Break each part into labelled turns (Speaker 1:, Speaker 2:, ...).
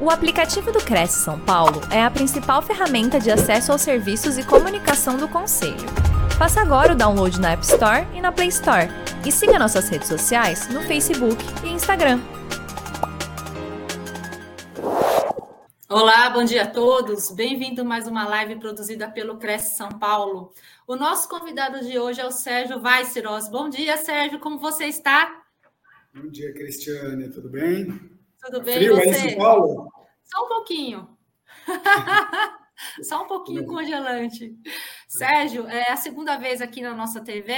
Speaker 1: O aplicativo do Cresce São Paulo é a principal ferramenta de acesso aos serviços e comunicação do Conselho. Faça agora o download na App Store e na Play Store. E siga nossas redes sociais no Facebook e Instagram.
Speaker 2: Olá, bom dia a todos. Bem-vindo a mais uma live produzida pelo Cresce São Paulo. O nosso convidado de hoje é o Sérgio Weisseros. Bom dia, Sérgio, como você está?
Speaker 3: Bom dia, Cristiane, tudo bem?
Speaker 2: Tudo bem,
Speaker 3: Frio
Speaker 2: você?
Speaker 3: aí em São Paulo?
Speaker 2: Só um pouquinho. Só um pouquinho congelante. Sérgio, é a segunda vez aqui na nossa TV.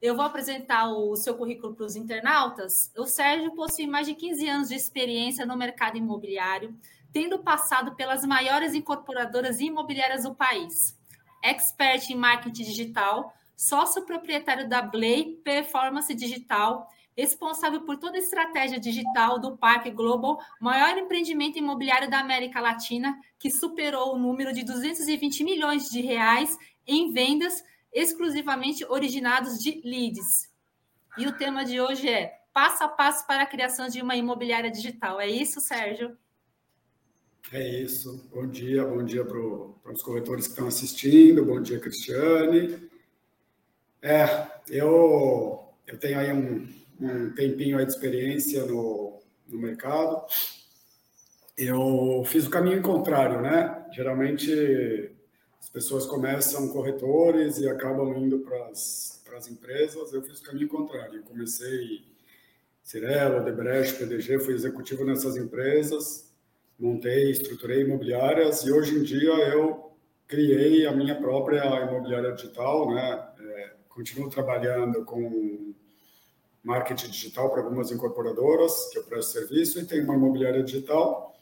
Speaker 2: Eu vou apresentar o seu currículo para os internautas. O Sérgio possui mais de 15 anos de experiência no mercado imobiliário, tendo passado pelas maiores incorporadoras imobiliárias do país. Expert em marketing digital, sócio proprietário da Blay Performance Digital responsável por toda a estratégia digital do Parque Global, maior empreendimento imobiliário da América Latina, que superou o número de 220 milhões de reais em vendas exclusivamente originados de leads. E o tema de hoje é passo a passo para a criação de uma imobiliária digital. É isso, Sérgio?
Speaker 3: É isso. Bom dia, bom dia para os corretores que estão assistindo, bom dia, Cristiane. É, eu, eu tenho aí um, um tempinho aí de experiência no, no mercado, eu fiz o caminho contrário, né? Geralmente as pessoas começam corretores e acabam indo para as empresas. Eu fiz o caminho contrário. Eu comecei Cirelo, Debrecht, PDG, fui executivo nessas empresas, montei, estruturei imobiliárias e hoje em dia eu criei a minha própria imobiliária digital, né? É, continuo trabalhando com marketing digital para algumas incorporadoras, que eu presto serviço, e tem uma imobiliária digital,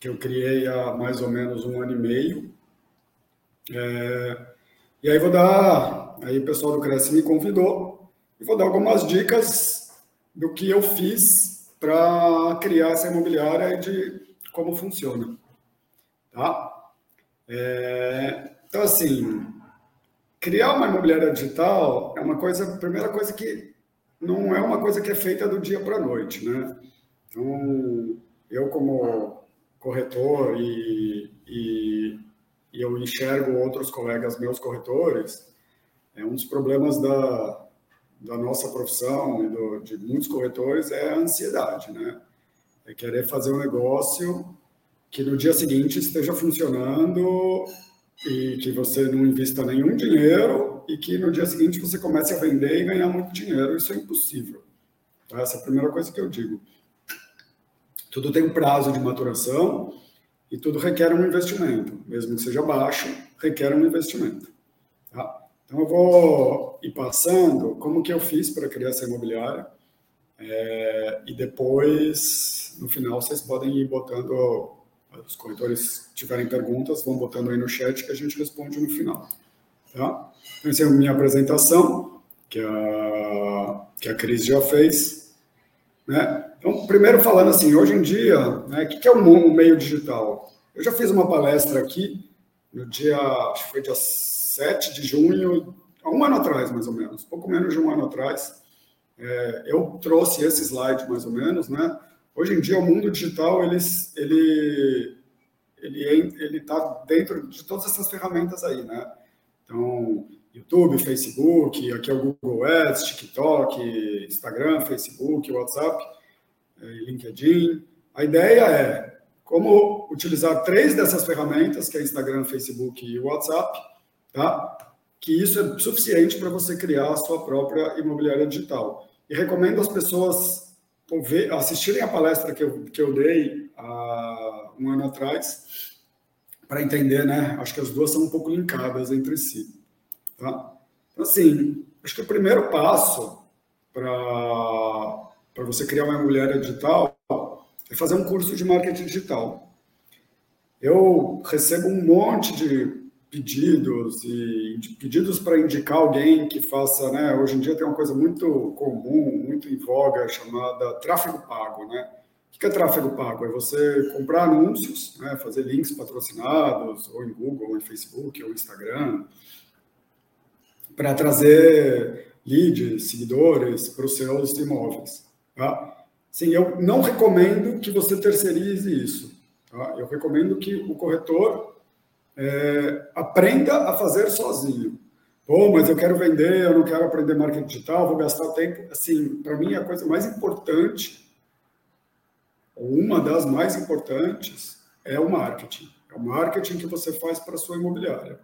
Speaker 3: que eu criei há mais ou menos um ano e meio. É, e aí vou dar, aí o pessoal do Cresce me convidou, e vou dar algumas dicas do que eu fiz para criar essa imobiliária e de como funciona. Tá? É, então, assim, criar uma imobiliária digital é uma coisa, a primeira coisa que não é uma coisa que é feita do dia para a noite, né? Então, eu como corretor e, e, e, eu enxergo outros colegas meus corretores, é um dos problemas da, da nossa profissão e do, de muitos corretores é a ansiedade, né? É querer fazer um negócio que no dia seguinte esteja funcionando e que você não invista nenhum dinheiro e que no dia seguinte você comece a vender e ganhar muito dinheiro. Isso é impossível. Tá? Essa é a primeira coisa que eu digo. Tudo tem um prazo de maturação e tudo requer um investimento. Mesmo que seja baixo, requer um investimento. Tá? Então, eu vou ir passando como que eu fiz para criar essa imobiliária é, e depois, no final, vocês podem ir botando, os corretores tiverem perguntas, vão botando aí no chat que a gente responde no final. Tá? Então, essa é a minha apresentação, que a, que a Cris já fez. Né? Então, primeiro falando assim, hoje em dia, né, o que é o meio digital? Eu já fiz uma palestra aqui, no dia, acho que foi dia 7 de junho, há um ano atrás, mais ou menos, pouco menos de um ano atrás. É, eu trouxe esse slide, mais ou menos, né? Hoje em dia, o mundo digital, ele ele ele está dentro de todas essas ferramentas aí, né? Então, YouTube, Facebook, aqui é o Google Ads, TikTok, Instagram, Facebook, WhatsApp, eh, LinkedIn. A ideia é como utilizar três dessas ferramentas, que é Instagram, Facebook e WhatsApp, tá? Que isso é suficiente para você criar a sua própria imobiliária digital. E recomendo as pessoas assistirem a palestra que eu, que eu dei há um ano atrás, para entender, né? Acho que as duas são um pouco linkadas entre si. Tá? Então, assim, acho que o primeiro passo para você criar uma imobiliária digital é fazer um curso de marketing digital. Eu recebo um monte de pedidos e pedidos para indicar alguém que faça, né? Hoje em dia tem uma coisa muito comum, muito em voga chamada tráfego pago, né? O que é tráfego pago? É você comprar anúncios, né, fazer links patrocinados, ou em Google, ou em Facebook, ou Instagram, para trazer leads, seguidores para os seus imóveis. Tá? Sim, eu não recomendo que você terceirize isso. Tá? Eu recomendo que o corretor é, aprenda a fazer sozinho. Pô, mas eu quero vender, eu não quero aprender marketing digital, vou gastar tempo. Assim, para mim, a coisa mais importante, uma das mais importantes, é o marketing. É o marketing que você faz para a sua imobiliária.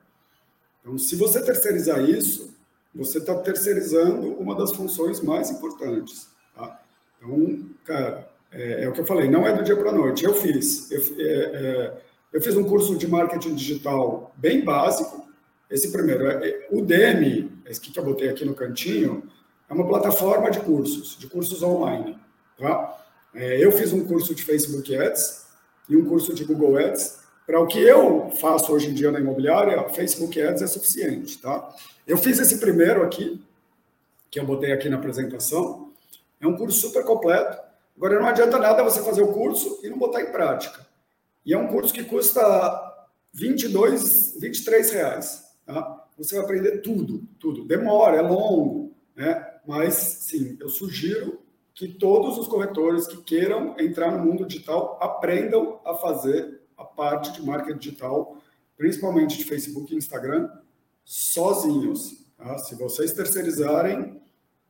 Speaker 3: Então, se você terceirizar isso, você está terceirizando uma das funções mais importantes. Tá? Então, cara, é, é, o que eu falei, não é do dia para a noite. Eu fiz. Eu, é, é, eu, fiz um curso de marketing digital bem básico. Esse primeiro, é, o DEMI, esse que eu botei aqui no cantinho, é uma plataforma de cursos, de cursos online. Tá? É, eu fiz um curso de Facebook Ads e um curso de Google Ads. Para o que eu faço hoje em dia na imobiliária, Facebook Ads é suficiente. Tá? Eu fiz esse primeiro aqui, que eu botei aqui na apresentação. É um curso super completo Agora, não adianta nada você fazer o curso e não botar em prática. E é um curso que custa 22, 23 reais. Tá? Você vai aprender tudo, tudo. Demora, é longo, né? mas sim, eu sugiro que todos os corretores que queiram entrar no mundo digital aprendam a fazer a parte de marketing digital, principalmente de Facebook e Instagram, sozinhos. Tá? Se vocês terceirizarem,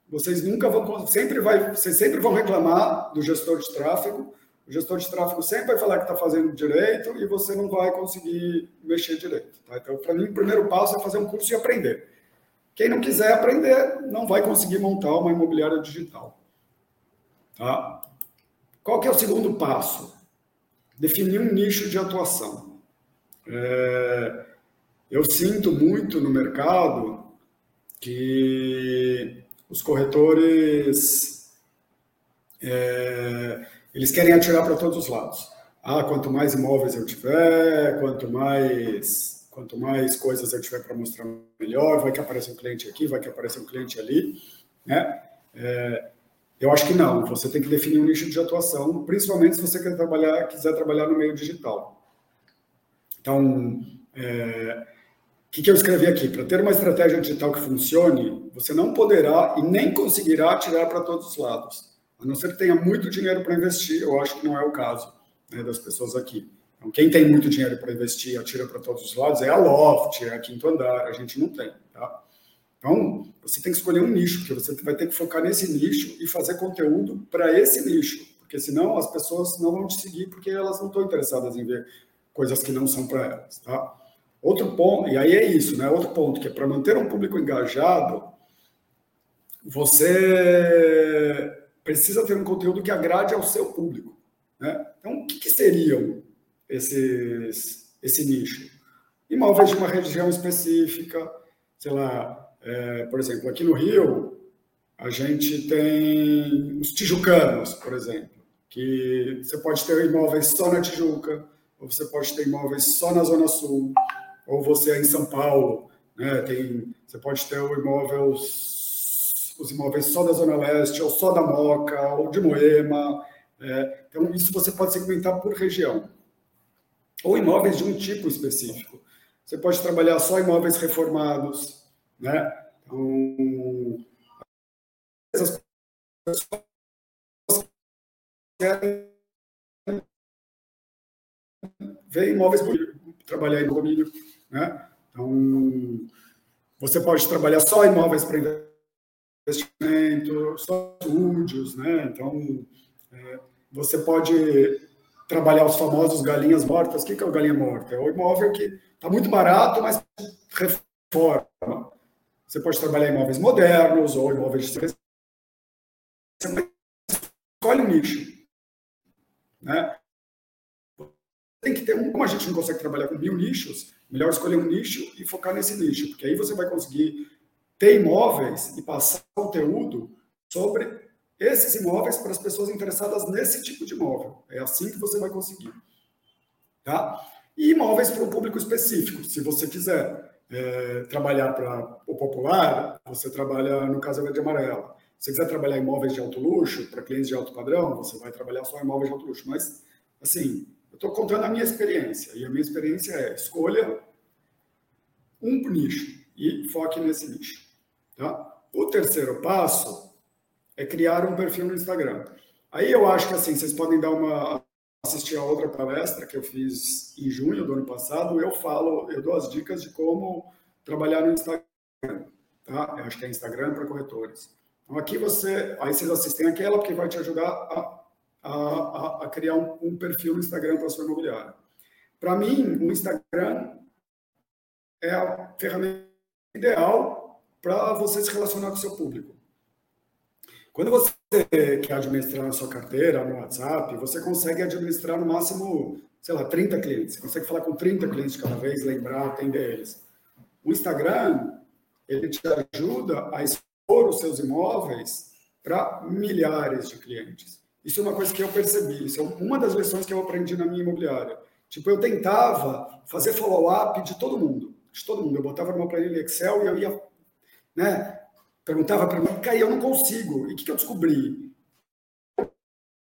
Speaker 3: vocês nunca vão, sempre vai, vocês sempre vão reclamar do gestor de tráfego. O gestor de tráfego sempre vai falar que está fazendo direito e você não vai conseguir mexer direito. Tá? Então, para mim, o primeiro passo é fazer um curso e aprender. Quem não quiser aprender, não vai conseguir montar uma imobiliária digital. Tá? Qual que é o segundo passo? Definir um nicho de atuação. É, eu sinto muito no mercado que os corretores é, eles querem atirar para todos os lados. Ah, quanto mais imóveis eu tiver, quanto mais quanto mais coisas eu tiver para mostrar melhor, vai que apareça um cliente aqui, vai que apareça um cliente ali, né? É, eu acho que não. Você tem que definir um nicho de atuação, principalmente se você quer trabalhar, quiser trabalhar no meio digital. Então, é, que, que eu escrevi aqui? Para ter uma estratégia digital que funcione, você não poderá e nem conseguirá tirar para todos os lados. A não ser que tenha muito dinheiro para investir, eu acho que não é o caso né, das pessoas aqui. Então, quem tem muito dinheiro para investir atira para todos os lados é a Loft, é a Quinto Andar, a gente não tem. Tá? Então, você tem que escolher um nicho, porque você vai ter que focar nesse nicho e fazer conteúdo para esse nicho, porque senão as pessoas não vão te seguir porque elas não estão interessadas em ver coisas que não são para elas. Tá? Outro ponto, e aí é isso, né? Outro ponto, que é para manter um público engajado, você precisa ter um conteúdo que agrade ao seu público. Né? Então, o que, que seriam esses, esse nicho? Imóveis de uma região específica, sei lá, é, por exemplo, aqui no Rio, a gente tem os tijucanos, por exemplo, que você pode ter imóveis só na Tijuca, ou você pode ter imóveis só na Zona Sul, ou você é em São Paulo, né, tem, você pode ter o imóvel, os imóveis só da Zona Leste, ou só da Moca, ou de Moema. É, então, isso você pode segmentar por região. Ou imóveis de um tipo específico. Você pode trabalhar só imóveis reformados, né? Então, essas pessoas querem ver imóveis trabalhar em domínio né? Então, você pode trabalhar só imóveis para investimento, só estúdios, né? Então, é, você pode trabalhar os famosos galinhas mortas. O que é o galinha morta? É o imóvel que está muito barato, mas reforma. Você pode trabalhar imóveis modernos ou imóveis de escolhe um nicho. Né? Tem que ter um, como a gente não consegue trabalhar com mil nichos, Melhor escolher um nicho e focar nesse nicho, porque aí você vai conseguir ter imóveis e passar conteúdo sobre esses imóveis para as pessoas interessadas nesse tipo de imóvel. É assim que você vai conseguir. Tá? E imóveis para um público específico. Se você quiser é, trabalhar para o popular, você trabalha no Casa Verde Amarela. Se você quiser trabalhar imóveis de alto luxo, para clientes de alto padrão, você vai trabalhar só imóveis de alto luxo. Mas, assim, eu estou contando a minha experiência. E a minha experiência é escolha um nicho e foque nesse nicho. Tá? O terceiro passo é criar um perfil no Instagram. Aí eu acho que assim, vocês podem dar uma assistir a outra palestra que eu fiz em junho do ano passado, eu falo, eu dou as dicas de como trabalhar no Instagram, tá? Eu acho que é Instagram para corretores. Então aqui você, aí vocês assistem aquela que vai te ajudar a, a, a criar um, um, perfil no Instagram para sua imobiliária. Para mim, o Instagram é a ferramenta ideal para você se relacionar com o seu público. Quando você quer administrar a sua carteira no WhatsApp, você consegue administrar no máximo, sei lá, 30 clientes. Você consegue falar com 30 clientes cada vez, lembrar, atender eles. O Instagram, ele te ajuda a expor os seus imóveis para milhares de clientes. Isso é uma coisa que eu percebi. Isso é uma das lições que eu aprendi na minha imobiliária. Tipo, eu tentava fazer follow-up de todo mundo. De todo mundo. Eu botava numa planilha Excel e eu ia né, perguntava para mim, Caí, eu não consigo. E o que, que eu descobri? Eu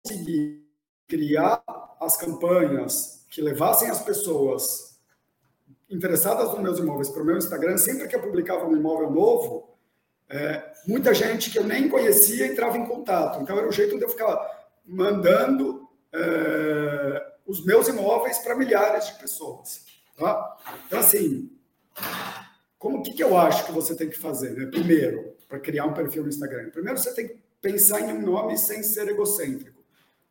Speaker 3: consegui criar as campanhas que levassem as pessoas interessadas nos meus imóveis para o meu Instagram, sempre que eu publicava um imóvel novo, é, muita gente que eu nem conhecia entrava em contato. Então, era o jeito de eu ficar mandando é, os meus imóveis para milhares de pessoas. Tá? Então, assim, como que, que eu acho que você tem que fazer? Né? Primeiro, para criar um perfil no Instagram. Primeiro, você tem que pensar em um nome sem ser egocêntrico.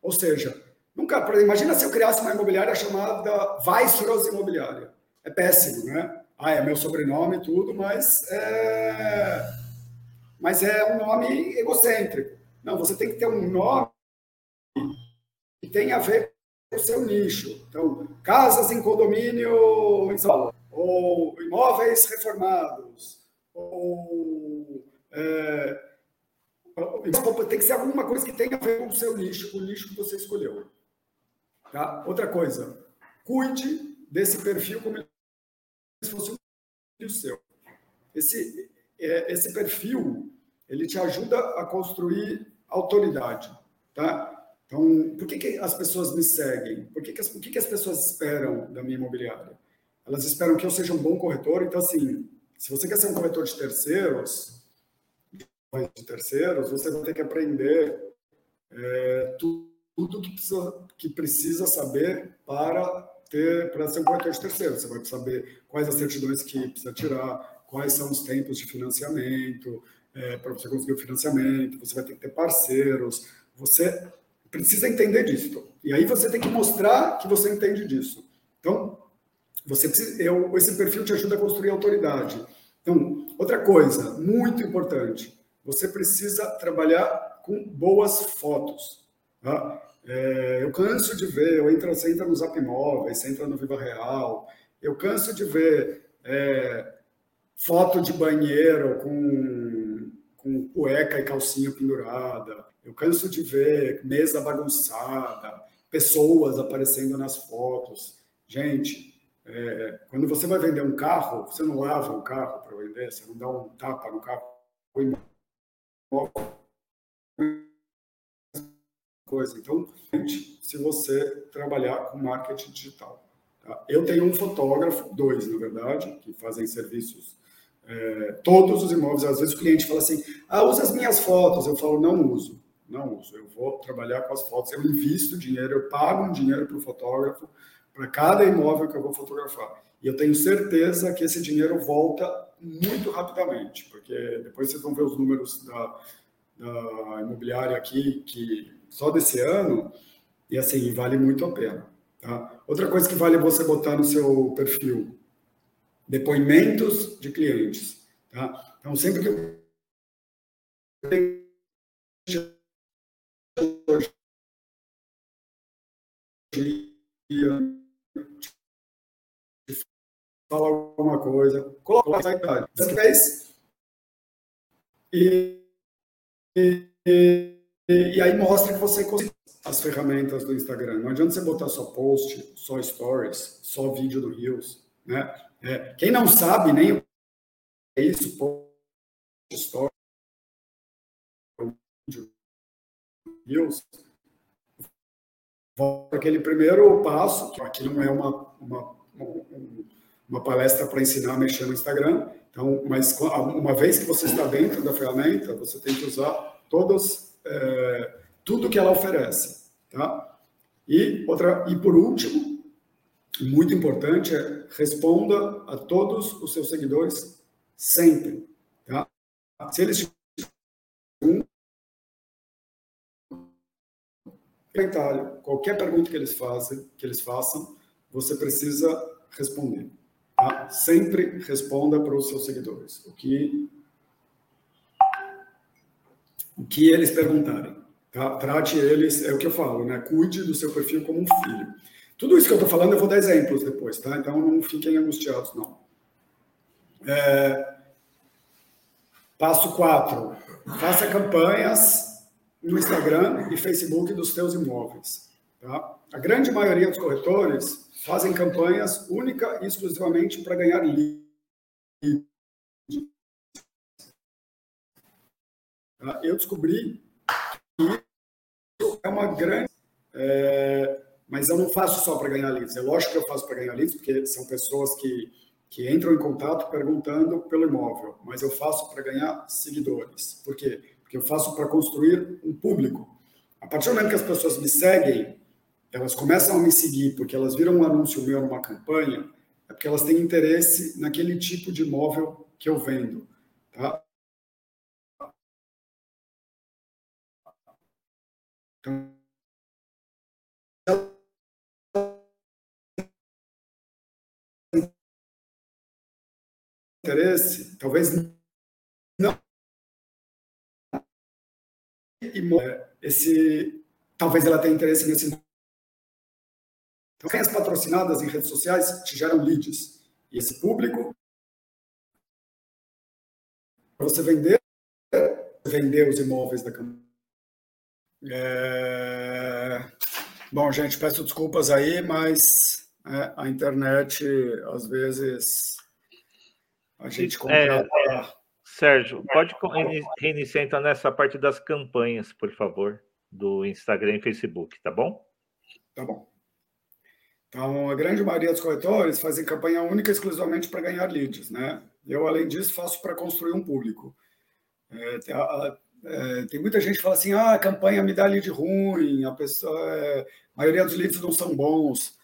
Speaker 3: Ou seja, nunca, imagina se eu criasse uma imobiliária chamada Viceroy Imobiliária. É péssimo, né? Ah, é meu sobrenome e tudo, mas é, mas é um nome egocêntrico. Não, você tem que ter um nome que tenha a ver com o seu nicho. Então, casas em condomínio em São Paulo, ou imóveis reformados, ou é, tem que ser alguma coisa que tenha a ver com o seu nicho, com o nicho que você escolheu. Tá? Outra coisa, cuide desse perfil como se fosse um seu. Esse, é, esse perfil, ele te ajuda a construir autoridade. Tá? Então, por que, que as pessoas me seguem? Por que, que, as, que, que as pessoas esperam da minha imobiliária? Elas esperam que eu seja um bom corretor. Então, assim, se você quer ser um corretor de terceiros, de terceiros, você vai ter que aprender é, tudo, tudo que, precisa, que precisa saber para ter para ser um corretor de terceiros. Você vai saber quais as certidões que precisa tirar, quais são os tempos de financiamento, é, para você conseguir o financiamento, você vai ter que ter parceiros, você precisa entender disso. E aí você tem que mostrar que você entende disso. Então, você precisa, eu, esse perfil te ajuda a construir autoridade. Então, outra coisa muito importante, você precisa trabalhar com boas fotos. Tá? É, eu canso de ver, eu entro, você entra no Zap Imóveis, você entra no Viva Real, eu canso de ver é, foto de banheiro com, com cueca e calcinha pendurada, eu canso de ver mesa bagunçada, pessoas aparecendo nas fotos. Gente, é, quando você vai vender um carro, você não lava um carro para vender, você não dá um tapa no carro coisa. Então, se você trabalhar com marketing digital. Tá? Eu tenho um fotógrafo, dois, na verdade, que fazem serviços. É, todos os imóveis, às vezes o cliente fala assim: ah, usa as minhas fotos. Eu falo: não uso, não uso. Eu vou trabalhar com as fotos, eu invisto dinheiro, eu pago um dinheiro para o fotógrafo, para cada imóvel que eu vou fotografar. E eu tenho certeza que esse dinheiro volta muito rapidamente, porque depois vocês vão ver os números da, da imobiliária aqui, que só desse ano, e assim, vale muito a pena. Tá? Outra coisa que vale você botar no seu perfil, depoimentos de clientes. Tá? Então, sempre que fala alguma coisa, coloca lá idade. Você fez e, e, e, aí mostra que você conseguiu as ferramentas do Instagram. Não adianta você botar só post, só stories, só vídeo do Reels. Né? É, quem não sabe nem o que é isso, post, stories, vídeo, Reels, para aquele primeiro passo, que aqui não é uma, uma, um, uma palestra para ensinar a mexer no Instagram. Então, mas uma vez que você está dentro da ferramenta, você tem que usar todas, é, tudo que ela oferece, tá? E, outra, e por último, muito importante, é responda a todos os seus seguidores sempre. Tá? Se eles comentário, qualquer pergunta que eles façam, que eles façam, você precisa responder. Tá? Sempre responda para os seus seguidores o que o que eles perguntarem. Tá? Trate eles, é o que eu falo, né? Cuide do seu perfil como um filho. Tudo isso que eu estou falando, eu vou dar exemplos depois, tá? Então não fiquem angustiados, não. É... Passo 4. Faça campanhas no Instagram e Facebook dos seus imóveis. Tá? A grande maioria dos corretores fazem campanhas única e exclusivamente para ganhar leads. Tá? Eu descobri que isso é uma grande. É, mas eu não faço só para ganhar leads. É lógico que eu faço para ganhar leads, porque são pessoas que, que entram em contato perguntando pelo imóvel. Mas eu faço para ganhar seguidores. Por quê? Porque eu faço para construir um público. A partir do momento que as pessoas me seguem, elas começam a me seguir porque elas viram um anúncio meu numa campanha, é porque elas têm interesse naquele tipo de imóvel que eu vendo. Tá? Então, interesse, talvez não esse talvez ela tenha interesse nesse então, as patrocinadas em redes sociais te geram leads. E esse público, para você vender, vender os imóveis da campanha. É... Bom, gente, peço desculpas aí, mas é, a internet, às vezes, a gente é, contrata...
Speaker 4: É, Sérgio, pode reiniciar então nessa parte das campanhas, por favor, do Instagram e Facebook, tá bom?
Speaker 3: Tá bom. Então, a grande maioria dos corretores fazem campanha única exclusivamente para ganhar leads, né? Eu, além disso, faço para construir um público. É, tem, a, é, tem, muita gente que fala assim, ah, a campanha me dá lead ruim, a pessoa, é, a maioria dos leads não são bons.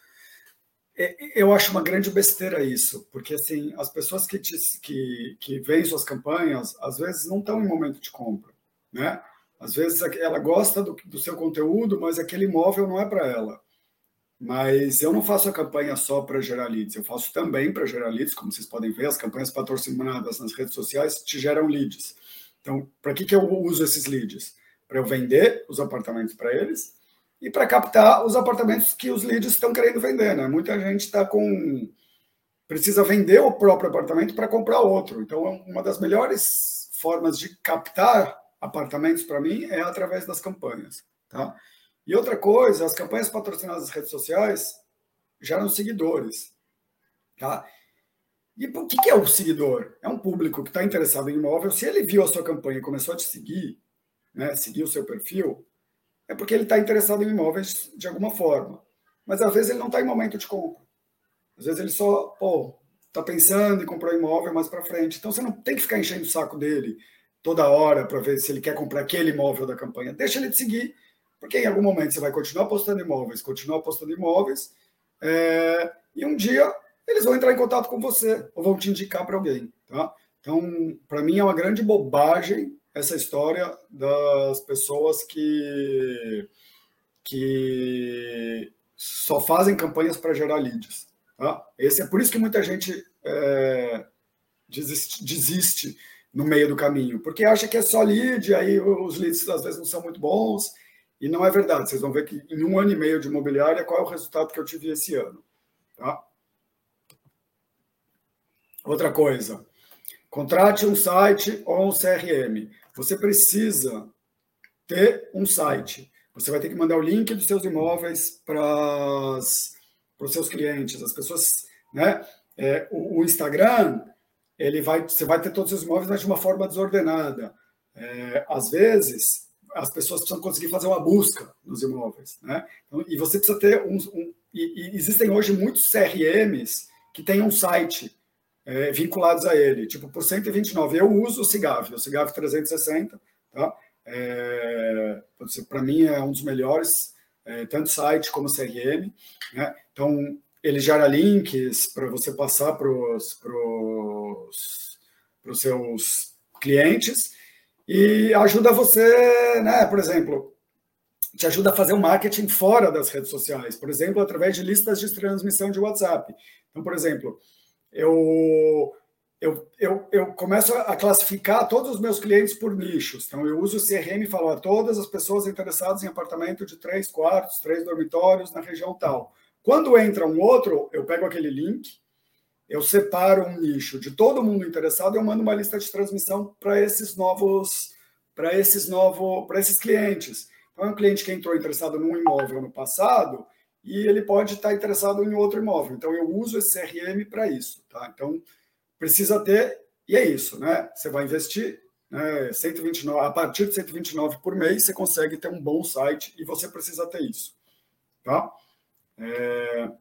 Speaker 3: É, eu acho uma grande besteira isso, porque assim, as pessoas que, te, que, que veem suas campanhas, às vezes não estão em momento de compra, né? Às vezes ela gosta do, do seu conteúdo, mas aquele imóvel não é para ela. Mas eu não faço a campanha só para gerar leads, eu faço também para gerar leads, como vocês podem ver, as campanhas patrocinadas nas redes sociais te geram leads. Então, para que, que eu uso esses leads? Para eu vender os apartamentos para eles e para captar os apartamentos que os leads estão querendo vender. Né? Muita gente está com. precisa vender o próprio apartamento para comprar outro. Então, uma das melhores formas de captar apartamentos para mim é através das campanhas. Tá? E outra coisa, as campanhas patrocinadas nas redes sociais geram seguidores. Tá? E o que é o seguidor? É um público que está interessado em imóvel. Se ele viu a sua campanha e começou a te seguir, né, seguir o seu perfil, é porque ele está interessado em imóveis de alguma forma. Mas às vezes ele não está em momento de compra. Às vezes ele só, está pensando em comprar um imóvel mais para frente. Então você não tem que ficar enchendo o saco dele toda hora para ver se ele quer comprar aquele imóvel da campanha. Deixa ele te seguir porque em algum momento você vai continuar postando imóveis, continuar postando imóveis, é, e um dia eles vão entrar em contato com você ou vão te indicar para alguém. Tá? Então, para mim é uma grande bobagem essa história das pessoas que, que só fazem campanhas para gerar leads. Tá? Esse é por isso que muita gente é, desiste, desiste no meio do caminho, porque acha que é só lead, aí os leads às vezes não são muito bons, e não é verdade. Vocês vão ver que em um ano e meio de imobiliária, qual é o resultado que eu tive esse ano. Tá? Outra coisa, contrate um site ou um CRM. Você precisa ter um site. Você vai ter que mandar o link dos seus imóveis para os seus clientes. As pessoas, né? É, o, o, Instagram, ele vai, você vai ter todos os imóveis, mas de uma forma desordenada. É, às vezes, as pessoas precisam conseguir fazer uma busca nos imóveis, né? Então, e você precisa ter um, e, e, existem hoje muitos CRMs que têm um site é, vinculados a ele, tipo por 129. Eu uso o Cigav, o Cigav 360, tá? É, Para mim é um dos melhores. é, tanto site como CRM. Né? Então, ele gera links para você passar para os seus clientes e ajuda você, né, por exemplo, te ajuda a fazer o marketing fora das redes sociais, por exemplo, através de listas de transmissão de WhatsApp. Então, por exemplo, eu eu, eu, eu começo a classificar todos os meus clientes por nichos. Então, eu uso o CRM e falo a todas as pessoas interessadas em apartamento de três quartos, três dormitórios na região tal. Quando entra um outro, eu pego aquele link, eu separo um nicho de todo mundo interessado eu mando uma lista de transmissão para esses novos, para esses novos, para esses clientes. Então, é um cliente que entrou interessado num imóvel no passado e ele pode estar interessado em outro imóvel. Então, eu uso esse CRM para isso. Tá? Então, precisa ter, e é isso, né? Você vai investir né, 129, a partir de 129 por mês, você consegue ter um bom site e você precisa ter isso. Tá? É,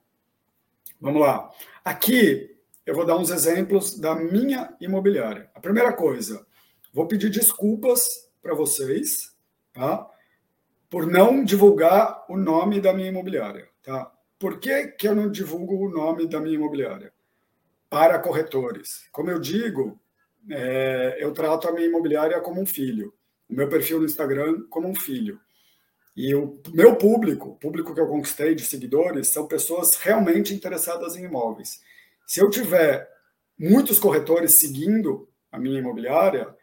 Speaker 3: vamos lá. Aqui eu vou dar uns exemplos da minha imobiliária. A primeira coisa, vou pedir desculpas para vocês, tá? Por não divulgar o nome da minha imobiliária, tá? Por que, que eu não divulgo o nome da minha imobiliária? para corretores. Como eu digo, é, eu trato a minha imobiliária como um filho, o meu perfil no Instagram como um filho. E o meu público, o público que eu conquistei de seguidores, são pessoas realmente interessadas em imóveis. Se eu tiver muitos corretores seguindo a minha imobiliária,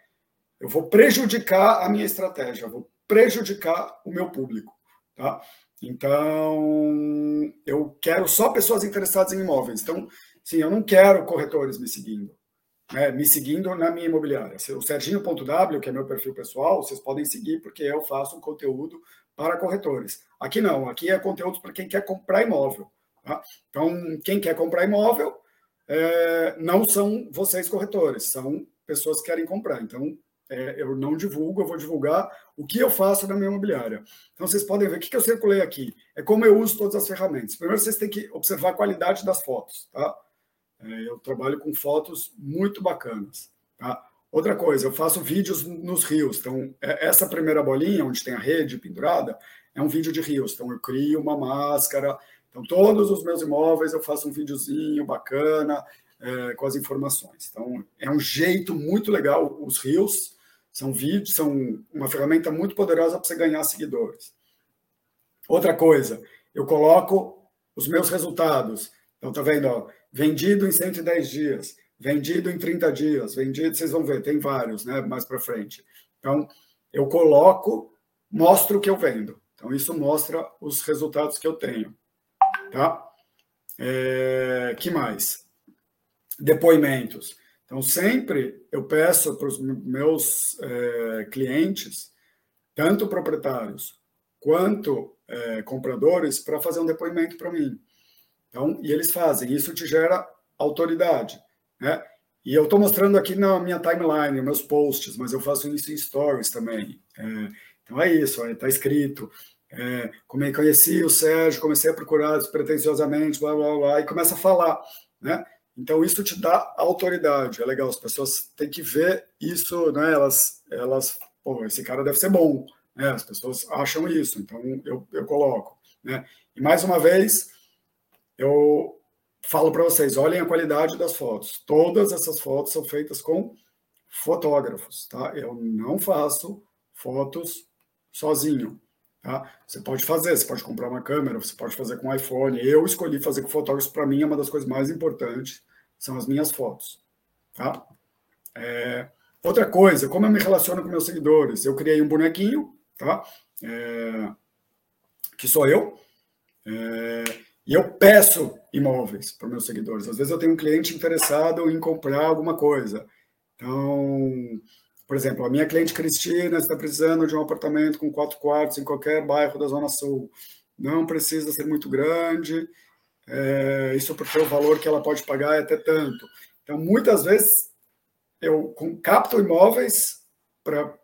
Speaker 3: eu vou prejudicar a minha estratégia, vou prejudicar o meu público. Tá? Então, eu quero só pessoas interessadas em imóveis. Então, Sim, eu não quero corretores me seguindo, né, me seguindo na minha imobiliária. O Serginho.w, que é meu perfil pessoal, vocês podem seguir, porque eu faço um conteúdo para corretores. Aqui não, aqui é conteúdo para quem quer comprar imóvel. Tá? Então, quem quer comprar imóvel é, não são vocês corretores, são pessoas que querem comprar. Então, é, eu não divulgo, eu vou divulgar o que eu faço na minha imobiliária. Então, vocês podem ver o que, que eu circulei aqui. É como eu uso todas as ferramentas. Primeiro, vocês têm que observar a qualidade das fotos. Tá? É, eu trabalho com fotos muito bacanas. Tá? Outra coisa, eu faço vídeos nos rios. Então, é, essa primeira bolinha, onde tem a rede pendurada, é um vídeo de rios. Então, eu crio uma máscara. Então, todos os meus imóveis eu faço um videozinho bacana é, com as informações. Então, é um jeito muito legal. Os rios são vídeos, são uma ferramenta muito poderosa para você ganhar seguidores. Outra coisa, eu coloco os meus resultados. Então, tá vendo? Ó, vendido em 110 dias, vendido em 30 dias, vendido, vocês vão ver, tem vários, né, mais para frente. Então, eu coloco, mostro o que eu vendo. Então, isso mostra os resultados que eu tenho, tá? É, que mais? Depoimentos. Então, sempre eu peço para os meus é, clientes, tanto proprietários quanto é, compradores, para fazer um depoimento para mim. Então, e eles fazem, isso te gera autoridade, né? E eu estou mostrando aqui na minha timeline, meus posts, mas eu faço isso em stories também. É, então é isso, está escrito. É, como eu conheci o Sérgio, comecei a procurar despretensiosamente, blá, blá, blá, e começa a falar, né? Então isso te dá autoridade, é legal, as pessoas têm que ver isso, né? Elas, elas pô, esse cara deve ser bom, né? As pessoas acham isso, então eu, eu coloco, né? E mais uma vez, eu falo para vocês, olhem a qualidade das fotos. Todas essas fotos são feitas com fotógrafos, tá? Eu não faço fotos sozinho, tá? Você pode fazer, você pode comprar uma câmera, você pode fazer com iPhone. Eu escolhi fazer com fotógrafos, para mim é uma das coisas mais importantes, são as minhas fotos, tá? É... Outra coisa, como eu me relaciono com meus seguidores? Eu criei um bonequinho, tá? É... Que sou eu. É... E eu peço imóveis para meus seguidores. Às vezes eu tenho um cliente interessado em comprar alguma coisa. Então, por exemplo, a minha cliente Cristina está precisando de um apartamento com quatro quartos em qualquer bairro da Zona Sul. Não precisa ser muito grande, é, isso porque o valor que ela pode pagar é até tanto. Então, muitas vezes, eu capto imóveis para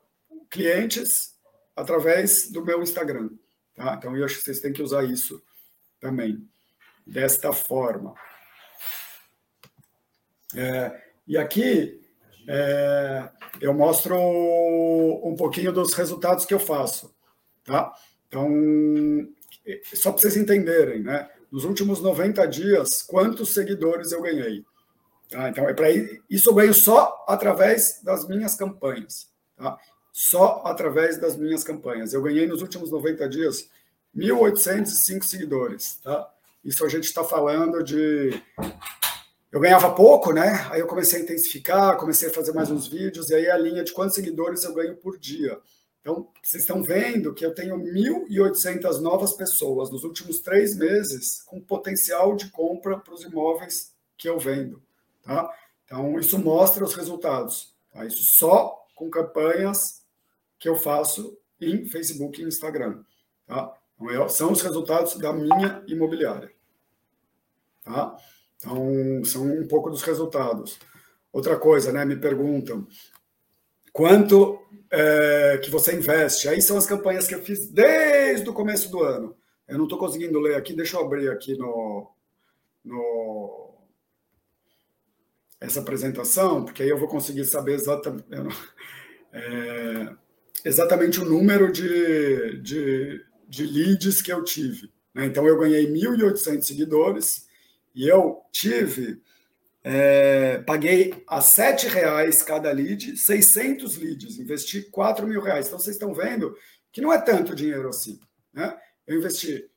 Speaker 3: clientes através do meu Instagram. Tá? Então, eu acho que vocês têm que usar isso também desta forma. É, e aqui é, eu mostro um pouquinho dos resultados que eu faço. Tá? Então, só para vocês entenderem, né? Nos últimos 90 dias, quantos seguidores eu ganhei? Tá? Então, é para isso eu ganho só através das minhas campanhas. Tá? Só através das minhas campanhas. Eu ganhei nos últimos 90 dias 1.805 seguidores. Tá? Isso a gente está falando de. Eu ganhava pouco, né? Aí eu comecei a intensificar, comecei a fazer mais uns vídeos, e aí a linha de quantos seguidores eu ganho por dia. Então, vocês estão vendo que eu tenho 1.800 novas pessoas nos últimos três meses com potencial de compra para os imóveis que eu vendo. Tá? Então, isso mostra os resultados. Tá? Isso só com campanhas que eu faço em Facebook e Instagram. Tá? Então, são os resultados da minha imobiliária. Tá? Então, são um pouco dos resultados. Outra coisa, né? Me perguntam quanto é, que você investe. Aí são as campanhas que eu fiz desde o começo do ano. Eu não estou conseguindo ler aqui, deixa eu abrir aqui no, no essa apresentação, porque aí eu vou conseguir saber exatamente, é, exatamente o número de, de, de leads que eu tive. Né? Então, eu ganhei 1.800 seguidores e eu tive, é, paguei a R$ reais cada lead, 600 leads, investi 4 mil reais. Então, vocês estão vendo que não é tanto dinheiro assim. Né? Eu investi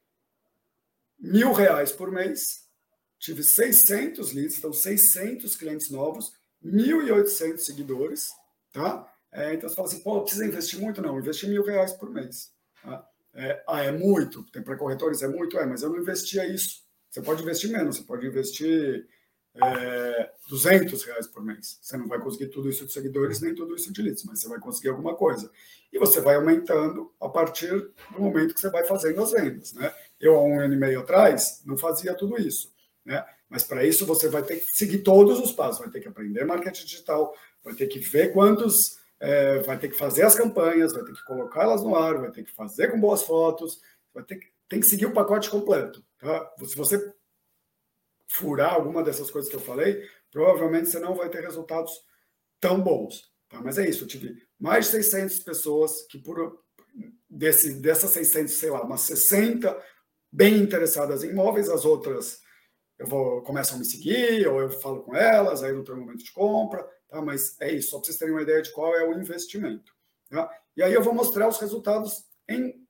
Speaker 3: mil reais por mês, tive 600 leads, então 600 clientes novos, 1.800 seguidores, tá? É, então você fala assim, pô, precisa investir muito? Não, investi mil reais por mês. Tá? É, ah, é muito? Tem para corretores, é muito? É, mas eu não investia isso. Você pode investir menos, você pode investir é, 200 reais por mês. Você não vai conseguir tudo isso de seguidores, nem tudo isso de leads, mas você vai conseguir alguma coisa. E você vai aumentando a partir do momento que você vai fazendo as vendas. Né? Eu, há um ano e meio atrás, não fazia tudo isso. Né? Mas para isso você vai ter que seguir todos os passos, vai ter que aprender marketing digital, vai ter que ver quantos, é, vai ter que fazer as campanhas, vai ter que colocá-las no ar, vai ter que fazer com boas fotos, vai ter que, tem que seguir o pacote completo. Tá? Se você furar alguma dessas coisas que eu falei, provavelmente você não vai ter resultados tão bons. Tá? Mas é isso, eu tive mais de 600 pessoas que por desse, dessas 600, sei lá, umas 60 bem interessadas em imóveis, as outras eu vou começam a me seguir, ou eu falo com elas, aí não tem momento de compra, tá? Mas é isso, só para vocês terem uma ideia de qual é o investimento. Tá? E aí eu vou mostrar os resultados em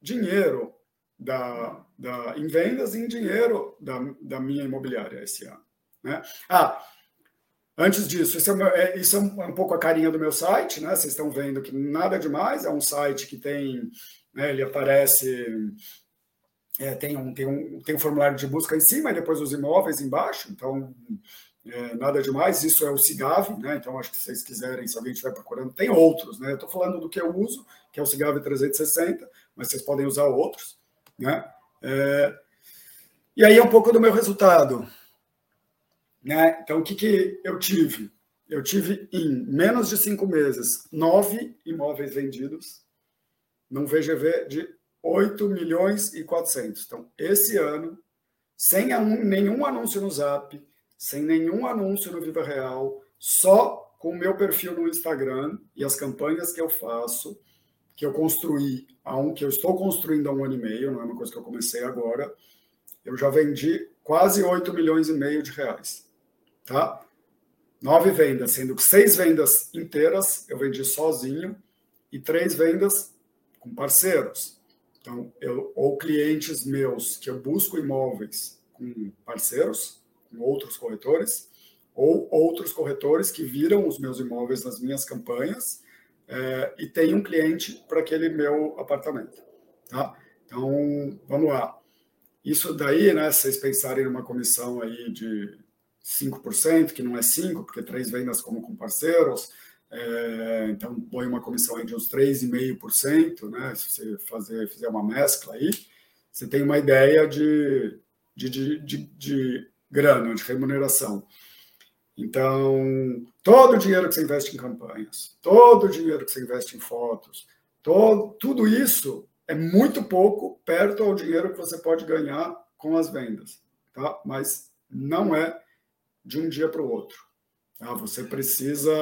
Speaker 3: dinheiro da, da, em vendas e em dinheiro da, da minha imobiliária esse ano. Né? Ah, antes disso, isso, é, é, isso é um, um, pouco a carinha do meu site, né? Vocês estão vendo que nada demais, é um site que tem, né, ele aparece é, tem, um, tem, um, tem um formulário de busca em cima e depois os imóveis embaixo, então é, nada demais. Isso é o Cigave, né? Então acho que se vocês quiserem, se alguém estiver procurando, tem outros, né? Eu estou falando do que eu uso, que é o Cigave 360, mas vocês podem usar outros, né? É, e aí é um pouco do meu resultado, né? Então o que, que eu tive? Eu tive em menos de cinco meses nove imóveis vendidos num VGV de 8 milhões e 400. Então, esse ano, sem nenhum anúncio no Zap, sem nenhum anúncio no Viva Real, só com o meu perfil no Instagram e as campanhas que eu faço, que eu construí, a um, que eu estou construindo há um ano e meio, não é uma coisa que eu comecei agora, eu já vendi quase 8 milhões e meio de reais. Tá? Nove vendas, sendo que seis vendas inteiras eu vendi sozinho e três vendas com parceiros. Então, eu, ou clientes meus que eu busco imóveis com parceiros, com outros corretores, ou outros corretores que viram os meus imóveis nas minhas campanhas é, e tem um cliente para aquele meu apartamento. Tá? Então, vamos lá. Isso daí, né, se vocês pensarem numa comissão aí de 5%, que não é 5%, porque três vendas como com parceiros, é, então, põe uma comissão aí de uns 3,5%, né? Se você fazer, fizer uma mescla aí, você tem uma ideia de, de, de, de, de grana, de remuneração. Então, todo o dinheiro que você investe em campanhas, todo o dinheiro que você investe em fotos, todo, tudo isso é muito pouco perto ao dinheiro que você pode ganhar com as vendas, tá? Mas não é de um dia para o outro. Ah, você precisa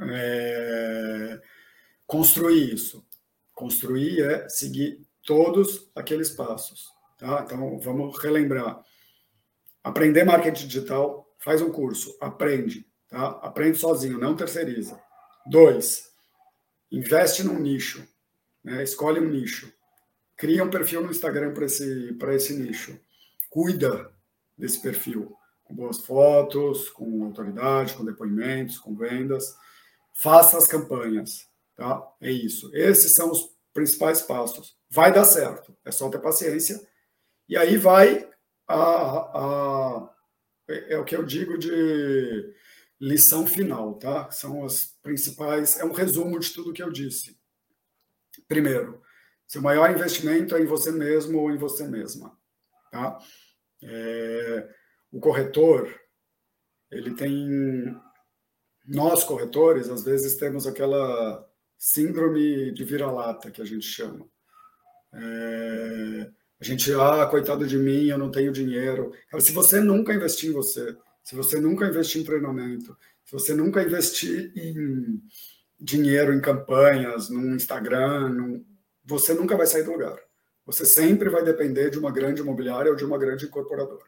Speaker 3: é, construir isso. Construir é seguir todos aqueles passos. Tá? Então, vamos relembrar. Aprender marketing digital, faz um curso, aprende. Tá? Aprende sozinho, não terceiriza. Dois, investe num nicho. Né? Escolhe um nicho. Cria um perfil no Instagram para esse, esse nicho. Cuida desse perfil. Com boas fotos, com autoridade, com depoimentos, com vendas. Faça as campanhas. Tá? É isso. Esses são os principais passos. Vai dar certo. É só ter paciência. E aí vai a, a é, é o que eu digo de lição final, tá? São as principais, é um resumo de tudo que eu disse. Primeiro, seu maior investimento é em você mesmo ou em você mesma, tá? É, o corretor, ele tem, nós corretores, às vezes temos aquela síndrome de vira-lata que a gente chama. É, a gente, ah, coitado de mim, eu não tenho dinheiro. Se você nunca investir em você, se você nunca investir em treinamento, se você nunca investir em dinheiro em campanhas, no Instagram, num... você nunca vai sair do lugar. Você sempre vai depender de uma grande imobiliária ou de uma grande incorporadora.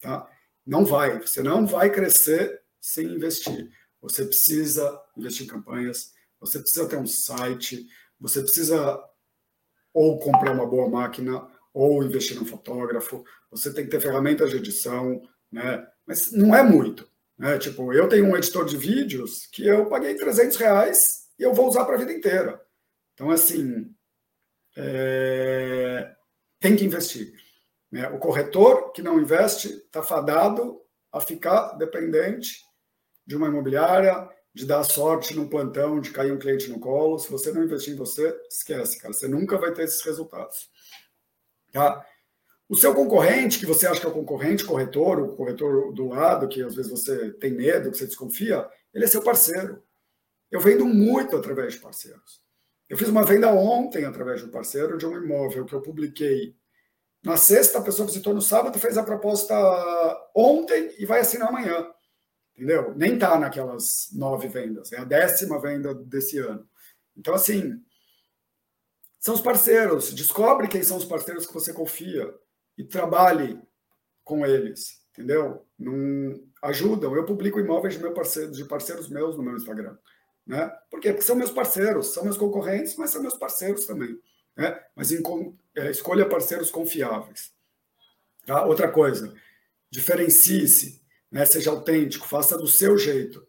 Speaker 3: Tá? Não vai. Você não vai crescer sem investir. Você precisa investir em campanhas, você precisa ter um site, você precisa ou comprar uma boa máquina, ou investir num fotógrafo, você tem que ter ferramentas de edição, né? Mas não é muito. Né? Tipo, eu tenho um editor de vídeos que eu paguei 300 reais e eu vou usar para a vida inteira. Então, assim, é... tem que investir. Né? O corretor que não investe está fadado a ficar dependente de uma imobiliária, de dar sorte num plantão, de cair um cliente no colo. Se você não investir em você, esquece, cara. Você nunca vai ter esses resultados. Tá? O seu concorrente, que você acha que é o concorrente, corretor, o corretor do lado, que às vezes você tem medo, que você desconfia, ele é seu parceiro. Eu vendo muito através de parceiros. Eu fiz uma venda ontem através de um parceiro de um imóvel que eu publiquei. Na sexta, a pessoa visitou no sábado, fez a proposta ontem e vai assinar amanhã. Entendeu? Nem está naquelas nove vendas. É a décima venda desse ano. Então, assim, são os parceiros. Descobre quem são os parceiros que você confia e trabalhe com eles, entendeu? Não ajudam. Eu publico imóveis de, meu parceiro, de parceiros meus no meu Instagram, né? Por quê? Porque são meus parceiros, são meus concorrentes, mas são meus parceiros também, né? Mas em, é, escolha parceiros confiáveis. Tá? Outra coisa, diferencie-se, né? Seja autêntico, faça do seu jeito,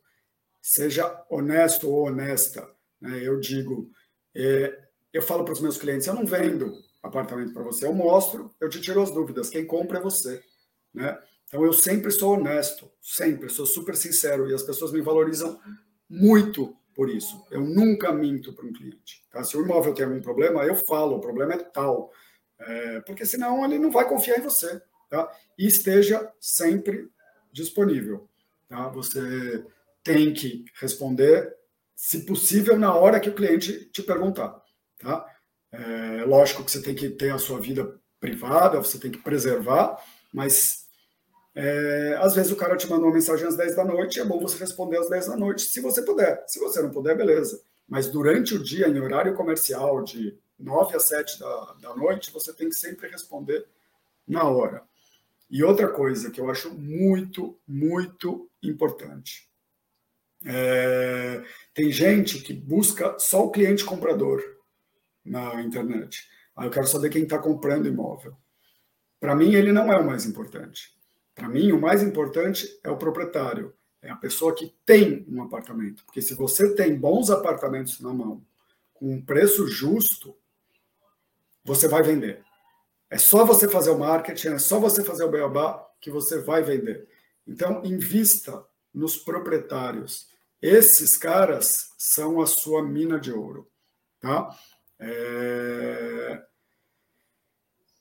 Speaker 3: seja honesto ou honesta. Né? Eu digo, é, eu falo para os meus clientes, eu não vendo apartamento para você. Eu mostro, eu te tiro as dúvidas. Quem compra é você, né? Então eu sempre sou honesto, sempre sou super sincero e as pessoas me valorizam muito por isso. Eu nunca minto para um cliente. Tá? Se o imóvel tem algum problema, eu falo, o problema é tal, é, porque senão ele não vai confiar em você, tá? E esteja sempre disponível, tá? Você tem que responder, se possível, na hora que o cliente te perguntar, tá? É, lógico que você tem que ter a sua vida privada, você tem que preservar, mas é, às vezes o cara te manda uma mensagem às 10 da noite, é bom você responder às 10 da noite, se você puder. Se você não puder, beleza. Mas durante o dia, em horário comercial, de 9 às 7 da, da noite, você tem que sempre responder na hora. E outra coisa que eu acho muito, muito importante. É, tem gente que busca só o cliente comprador na internet. Ah, eu quero saber quem está comprando imóvel. Para mim, ele não é o mais importante. Para mim, o mais importante é o proprietário, é a pessoa que tem um apartamento. Porque se você tem bons apartamentos na mão, com um preço justo, você vai vender. É só você fazer o marketing, é só você fazer o beabá que você vai vender. Então, invista nos proprietários. Esses caras são a sua mina de ouro, tá? É...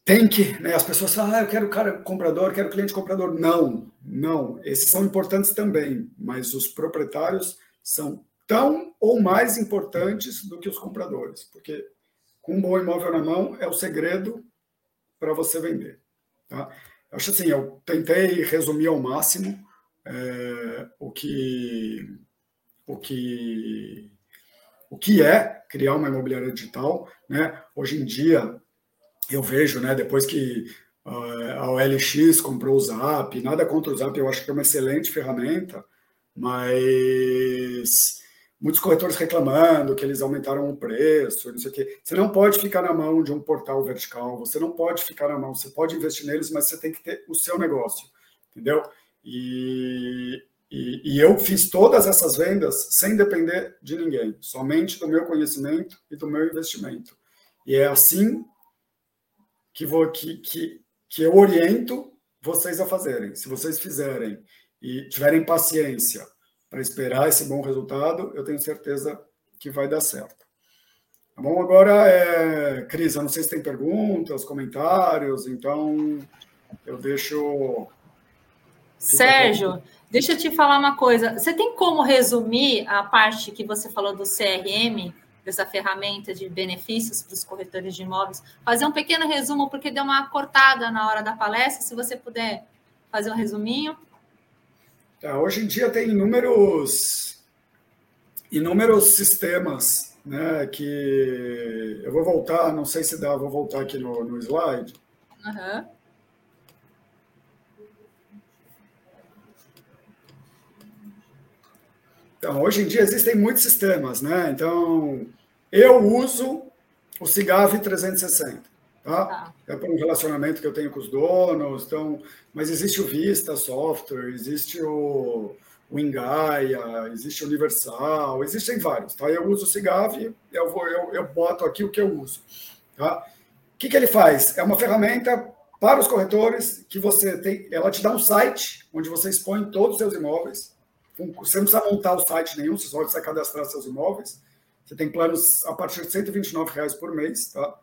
Speaker 3: Tem que, né, as pessoas falam, ah, eu quero cara comprador, quero cliente comprador. Não, não. Esses são importantes também, mas os proprietários são tão ou mais importantes do que os compradores, porque com um bom imóvel na mão é o segredo para você vender. Tá? Eu acho assim, eu tentei resumir ao máximo é, o que o que o que é criar uma imobiliária digital. Né? Hoje em dia, eu vejo, né, depois que uh, a OLX comprou o Zap, nada contra o Zap, eu acho que é uma excelente ferramenta, mas muitos corretores reclamando que eles aumentaram o preço, não sei o quê. Você não pode ficar na mão de um portal vertical, você não pode ficar na mão, você pode investir neles, mas você tem que ter o seu negócio, entendeu? E, e, e eu fiz todas essas vendas sem depender de ninguém, somente do meu conhecimento e do meu investimento. E é assim que, vou, que, que, que eu oriento vocês a fazerem. Se vocês fizerem e tiverem paciência para esperar esse bom resultado, eu tenho certeza que vai dar certo. Tá bom? Agora, é... Cris, eu não sei se tem perguntas, comentários, então eu deixo.
Speaker 2: Sérgio, deixa eu te falar uma coisa. Você tem como resumir a parte que você falou do CRM, dessa ferramenta de benefícios para os corretores de imóveis? Fazer um pequeno resumo, porque deu uma cortada na hora da palestra. Se você puder fazer um resuminho.
Speaker 3: Tá, hoje em dia tem inúmeros, inúmeros sistemas, né? Que eu vou voltar, não sei se dá, vou voltar aqui no, no slide. Uhum. Então, hoje em dia existem muitos sistemas, né? Então, eu uso o Cigave 360. Tá? tá? É para um relacionamento que eu tenho com os donos, então, mas existe o Vista Software, existe o, o Engaia, existe o Universal, existem vários, tá? Eu uso o Cigave, eu, vou, eu, eu boto aqui o que eu uso, tá? O que, que ele faz? É uma ferramenta para os corretores que você tem, ela te dá um site onde você expõe todos os seus imóveis, você não precisa montar o site nenhum, você só precisa cadastrar seus imóveis, você tem planos a partir de 129 reais por mês, tá?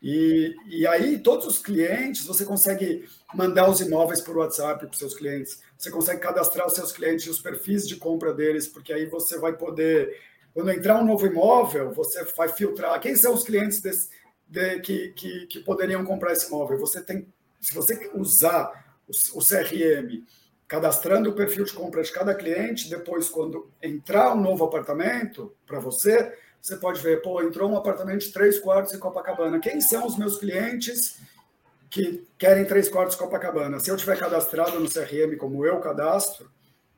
Speaker 3: E, e aí, todos os clientes, você consegue mandar os imóveis por WhatsApp para os seus clientes, você consegue cadastrar os seus clientes os perfis de compra deles, porque aí você vai poder, quando entrar um novo imóvel, você vai filtrar quem são os clientes desse, de, que, que, que, poderiam comprar esse imóvel. Você tem, se você usar o, o CRM cadastrando o perfil de compra de cada cliente, depois, quando entrar um novo apartamento para você, você pode ver, pô, entrou um apartamento de três quartos em Copacabana. Quem são os meus clientes que querem três quartos em Copacabana? Se eu tiver cadastrado no CRM como eu cadastro,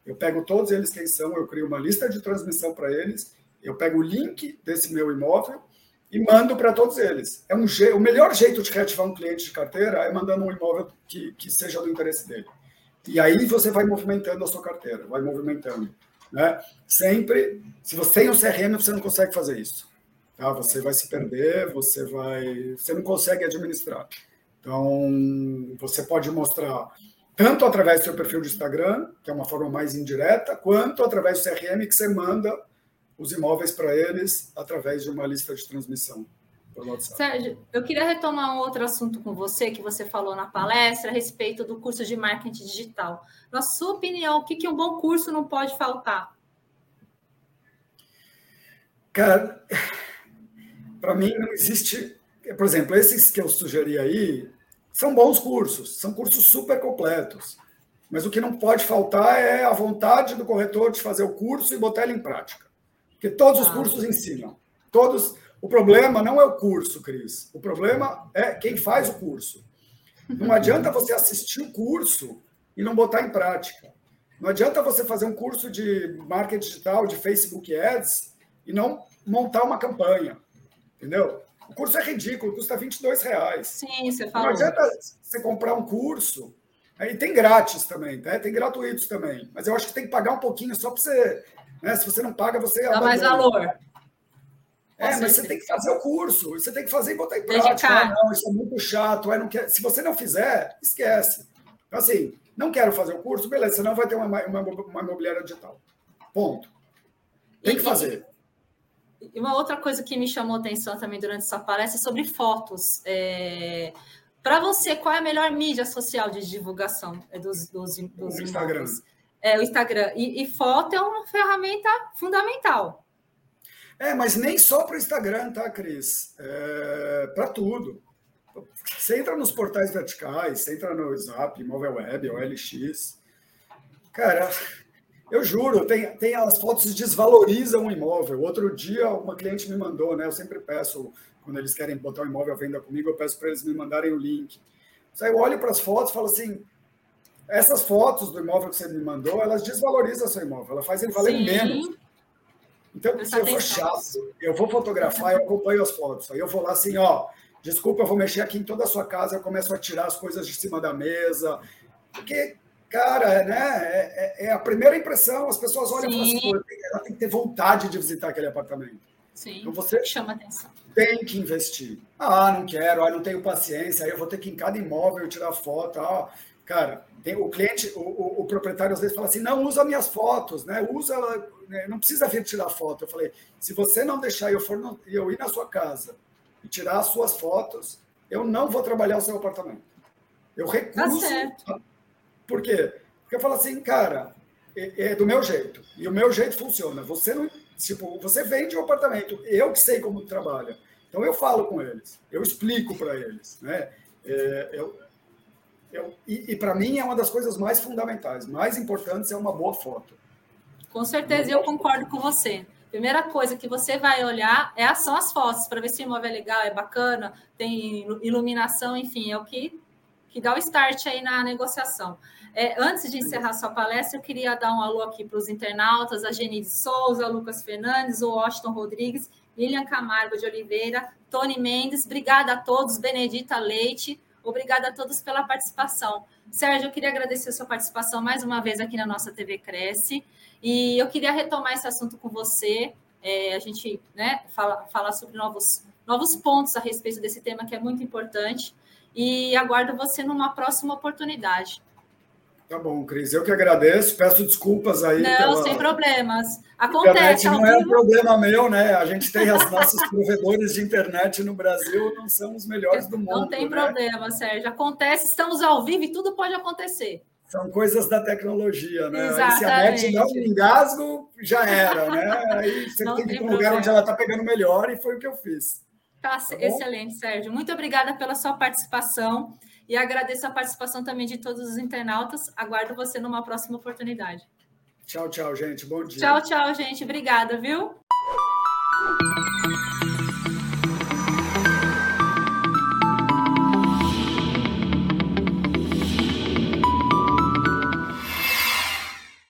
Speaker 3: eu pego todos eles quem são, eu crio uma lista de transmissão para eles, eu pego o link desse meu imóvel e mando para todos eles. É um. O melhor jeito de reativar um cliente de carteira é mandando um imóvel que, que seja do interesse dele. E aí você vai movimentando a sua carteira, vai movimentando. Né? Sempre, se você tem um CRM, você não consegue fazer isso. Tá? Você vai se perder, você vai, você não consegue administrar. Então, você pode mostrar tanto através do seu perfil de Instagram, que é uma forma mais indireta, quanto através do CRM que você manda os imóveis para eles através de uma lista de transmissão.
Speaker 2: Sérgio, eu queria retomar um outro assunto com você que você falou na palestra a respeito do curso de marketing digital. Na sua opinião, o que, que um bom curso não pode faltar?
Speaker 3: Cara, para mim não existe. Por exemplo, esses que eu sugeri aí são bons cursos, são cursos super completos. Mas o que não pode faltar é a vontade do corretor de fazer o curso e botar ele em prática. Porque todos os ah. cursos ensinam. Todos o problema não é o curso, Cris. O problema é quem faz o curso. Não adianta você assistir o curso e não botar em prática. Não adianta você fazer um curso de marketing digital, de Facebook Ads, e não montar uma campanha. Entendeu? O curso é ridículo, custa 22 reais.
Speaker 2: Sim, você falou.
Speaker 3: Não adianta você comprar um curso. Aí tem grátis também, tá? tem gratuitos também. Mas eu acho que tem que pagar um pouquinho só para você. Né? Se você não paga, você.
Speaker 2: Dá mais valor.
Speaker 3: É, mas você tem que fazer o curso, você tem que fazer e botar em prática. Ah, não, isso é muito chato. Não quer... Se você não fizer, esquece. Então, assim, não quero fazer o curso, beleza, senão vai ter uma, uma, uma imobiliária digital. Ponto. Tem que fazer.
Speaker 2: E uma outra coisa que me chamou a atenção também durante essa palestra é sobre fotos. É... Para você, qual é a melhor mídia social de divulgação é, dos, dos, dos
Speaker 3: o Instagram.
Speaker 2: É, o Instagram. E, e foto é uma ferramenta fundamental.
Speaker 3: É, mas nem só para o Instagram, tá, Cris? É, para tudo. Você entra nos portais verticais, você entra no Zap, Móvel Web, OLX. Cara, Eu juro, tem, tem as fotos desvalorizam o imóvel. Outro dia, uma cliente me mandou, né? Eu sempre peço, quando eles querem botar o imóvel à venda comigo, eu peço para eles me mandarem o link. Aí eu olho para as fotos e falo assim: essas fotos do imóvel que você me mandou, elas desvalorizam seu imóvel, ela faz ele valer Sim. menos. Então, se eu for chato, eu vou fotografar, eu acompanho as fotos. Aí eu vou lá assim, ó, desculpa, eu vou mexer aqui em toda a sua casa, eu começo a tirar as coisas de cima da mesa. Porque cara, né? É, é, é, a primeira impressão, as pessoas olham Sim. e falam assim, ela tem que ter vontade de visitar aquele apartamento.
Speaker 2: Sim.
Speaker 3: Então você
Speaker 2: chama atenção.
Speaker 3: Tem que investir. Ah, não quero, ah, não tenho paciência, aí eu vou ter que em cada imóvel tirar foto. Ah, cara, tem, o cliente, o, o, o, proprietário às vezes fala assim: não usa minhas fotos, né? Usa, né? não precisa vir tirar foto. Eu falei: se você não deixar eu for no, eu ir na sua casa e tirar as suas fotos, eu não vou trabalhar o seu apartamento. Eu recuso. Tá por quê? Porque eu falo assim, cara, é, é, do meu jeito. E o meu jeito funciona. Você não. Tipo, você vende um apartamento, eu que sei como trabalha. Então eu falo com eles, eu explico para eles. Né? É, eu, eu, e, e para mim é uma das coisas mais fundamentais, mais importantes é uma boa foto.
Speaker 2: Com certeza, eu concordo com você. Primeira coisa que você vai olhar é, são as fotos, para ver se o imóvel é legal, é bacana, tem iluminação, enfim, é o que, que dá o start aí na negociação. É, antes de encerrar sua palestra, eu queria dar um alô aqui para os internautas, a Geni de Souza, Lucas Fernandes, o Washington Rodrigues, Lilian Camargo de Oliveira, Tony Mendes, obrigada a todos, Benedita Leite, obrigada a todos pela participação. Sérgio, eu queria agradecer a sua participação mais uma vez aqui na nossa TV Cresce, e eu queria retomar esse assunto com você, é, a gente né, fala, falar sobre novos, novos pontos a respeito desse tema que é muito importante, e aguardo você numa próxima oportunidade.
Speaker 3: Tá bom, Cris. Eu que agradeço. Peço desculpas aí.
Speaker 2: Não, pela... sem problemas. Acontece.
Speaker 3: não é um problema meu, né? A gente tem os nossos provedores de internet no Brasil, não são os melhores do mundo.
Speaker 2: Não tem
Speaker 3: né?
Speaker 2: problema, Sérgio. Acontece, estamos ao vivo e tudo pode acontecer.
Speaker 3: São coisas da tecnologia, né? Exatamente. se a net não engasgo, já era, né? Aí você não tem que ir para um lugar onde ela está pegando melhor e foi o que eu fiz.
Speaker 2: Tá, tá excelente, Sérgio. Muito obrigada pela sua participação. E agradeço a participação também de todos os internautas. Aguardo você numa próxima oportunidade.
Speaker 3: Tchau, tchau, gente. Bom dia.
Speaker 2: Tchau, tchau, gente. Obrigada, viu?